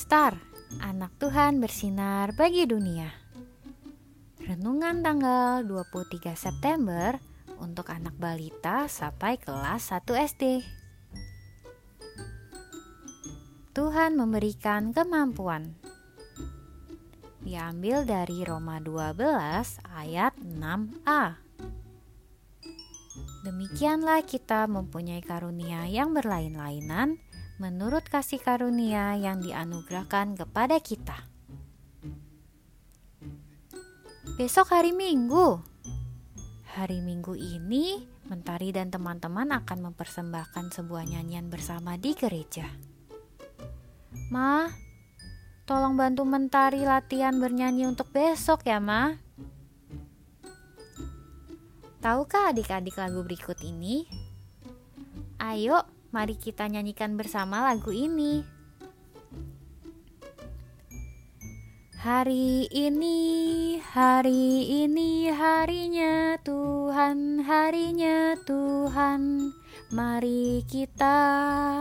Star, anak Tuhan bersinar bagi dunia. Renungan tanggal 23 September untuk anak balita sampai kelas 1 SD. Tuhan memberikan kemampuan. Diambil dari Roma 12 ayat 6a. Demikianlah kita mempunyai karunia yang berlain-lainan menurut kasih karunia yang dianugerahkan kepada kita. Besok hari Minggu. Hari Minggu ini, Mentari dan teman-teman akan mempersembahkan sebuah nyanyian bersama di gereja. Ma, tolong bantu Mentari latihan bernyanyi untuk besok ya, Ma. Tahukah adik-adik lagu berikut ini? Ayo, Mari kita nyanyikan bersama lagu ini. Hari ini, hari ini harinya Tuhan, harinya Tuhan. Mari kita,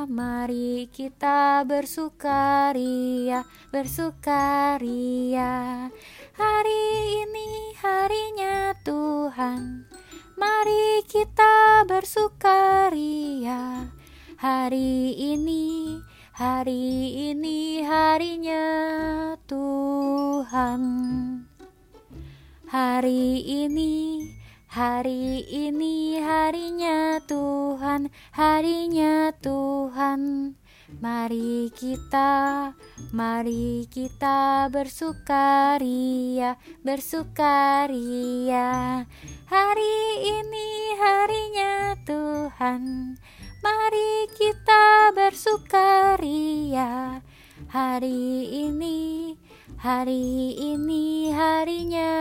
mari kita bersukaria, bersukaria. Hari ini harinya Tuhan. Mari kita bersukaria. Hari ini, hari ini harinya Tuhan. Hari ini, hari ini harinya Tuhan, harinya Tuhan. Mari kita, mari kita bersukaria, bersukaria. Hari ini harinya Tuhan. Mari kita bersukaria. Hari ini, hari ini harinya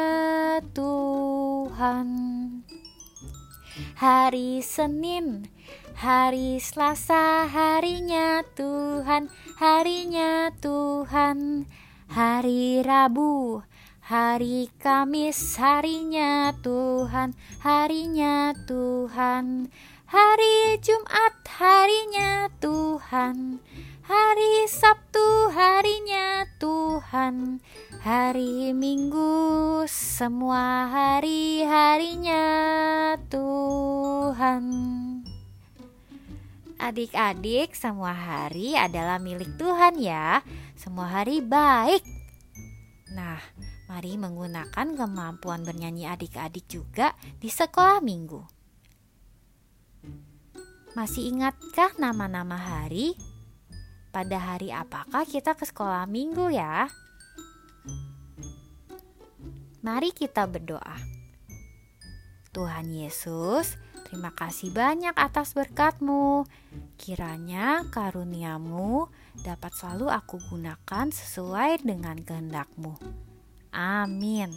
Tuhan. Hari Senin, hari Selasa harinya Tuhan Harinya Tuhan. Hari Rabu, Hari Kamis harinya Tuhan, harinya Tuhan. Hari Jumat harinya Tuhan. Hari Sabtu harinya Tuhan. Hari Minggu semua hari-harinya Tuhan. Adik-adik semua hari adalah milik Tuhan ya. Semua hari baik. Nah mari menggunakan kemampuan bernyanyi adik-adik juga di sekolah minggu masih ingatkah nama-nama hari? Pada hari apakah kita ke sekolah minggu ya? Mari kita berdoa. Tuhan Yesus, terima kasih banyak atas berkatmu. Kiranya karuniamu dapat selalu aku gunakan sesuai dengan kehendakmu. Amin.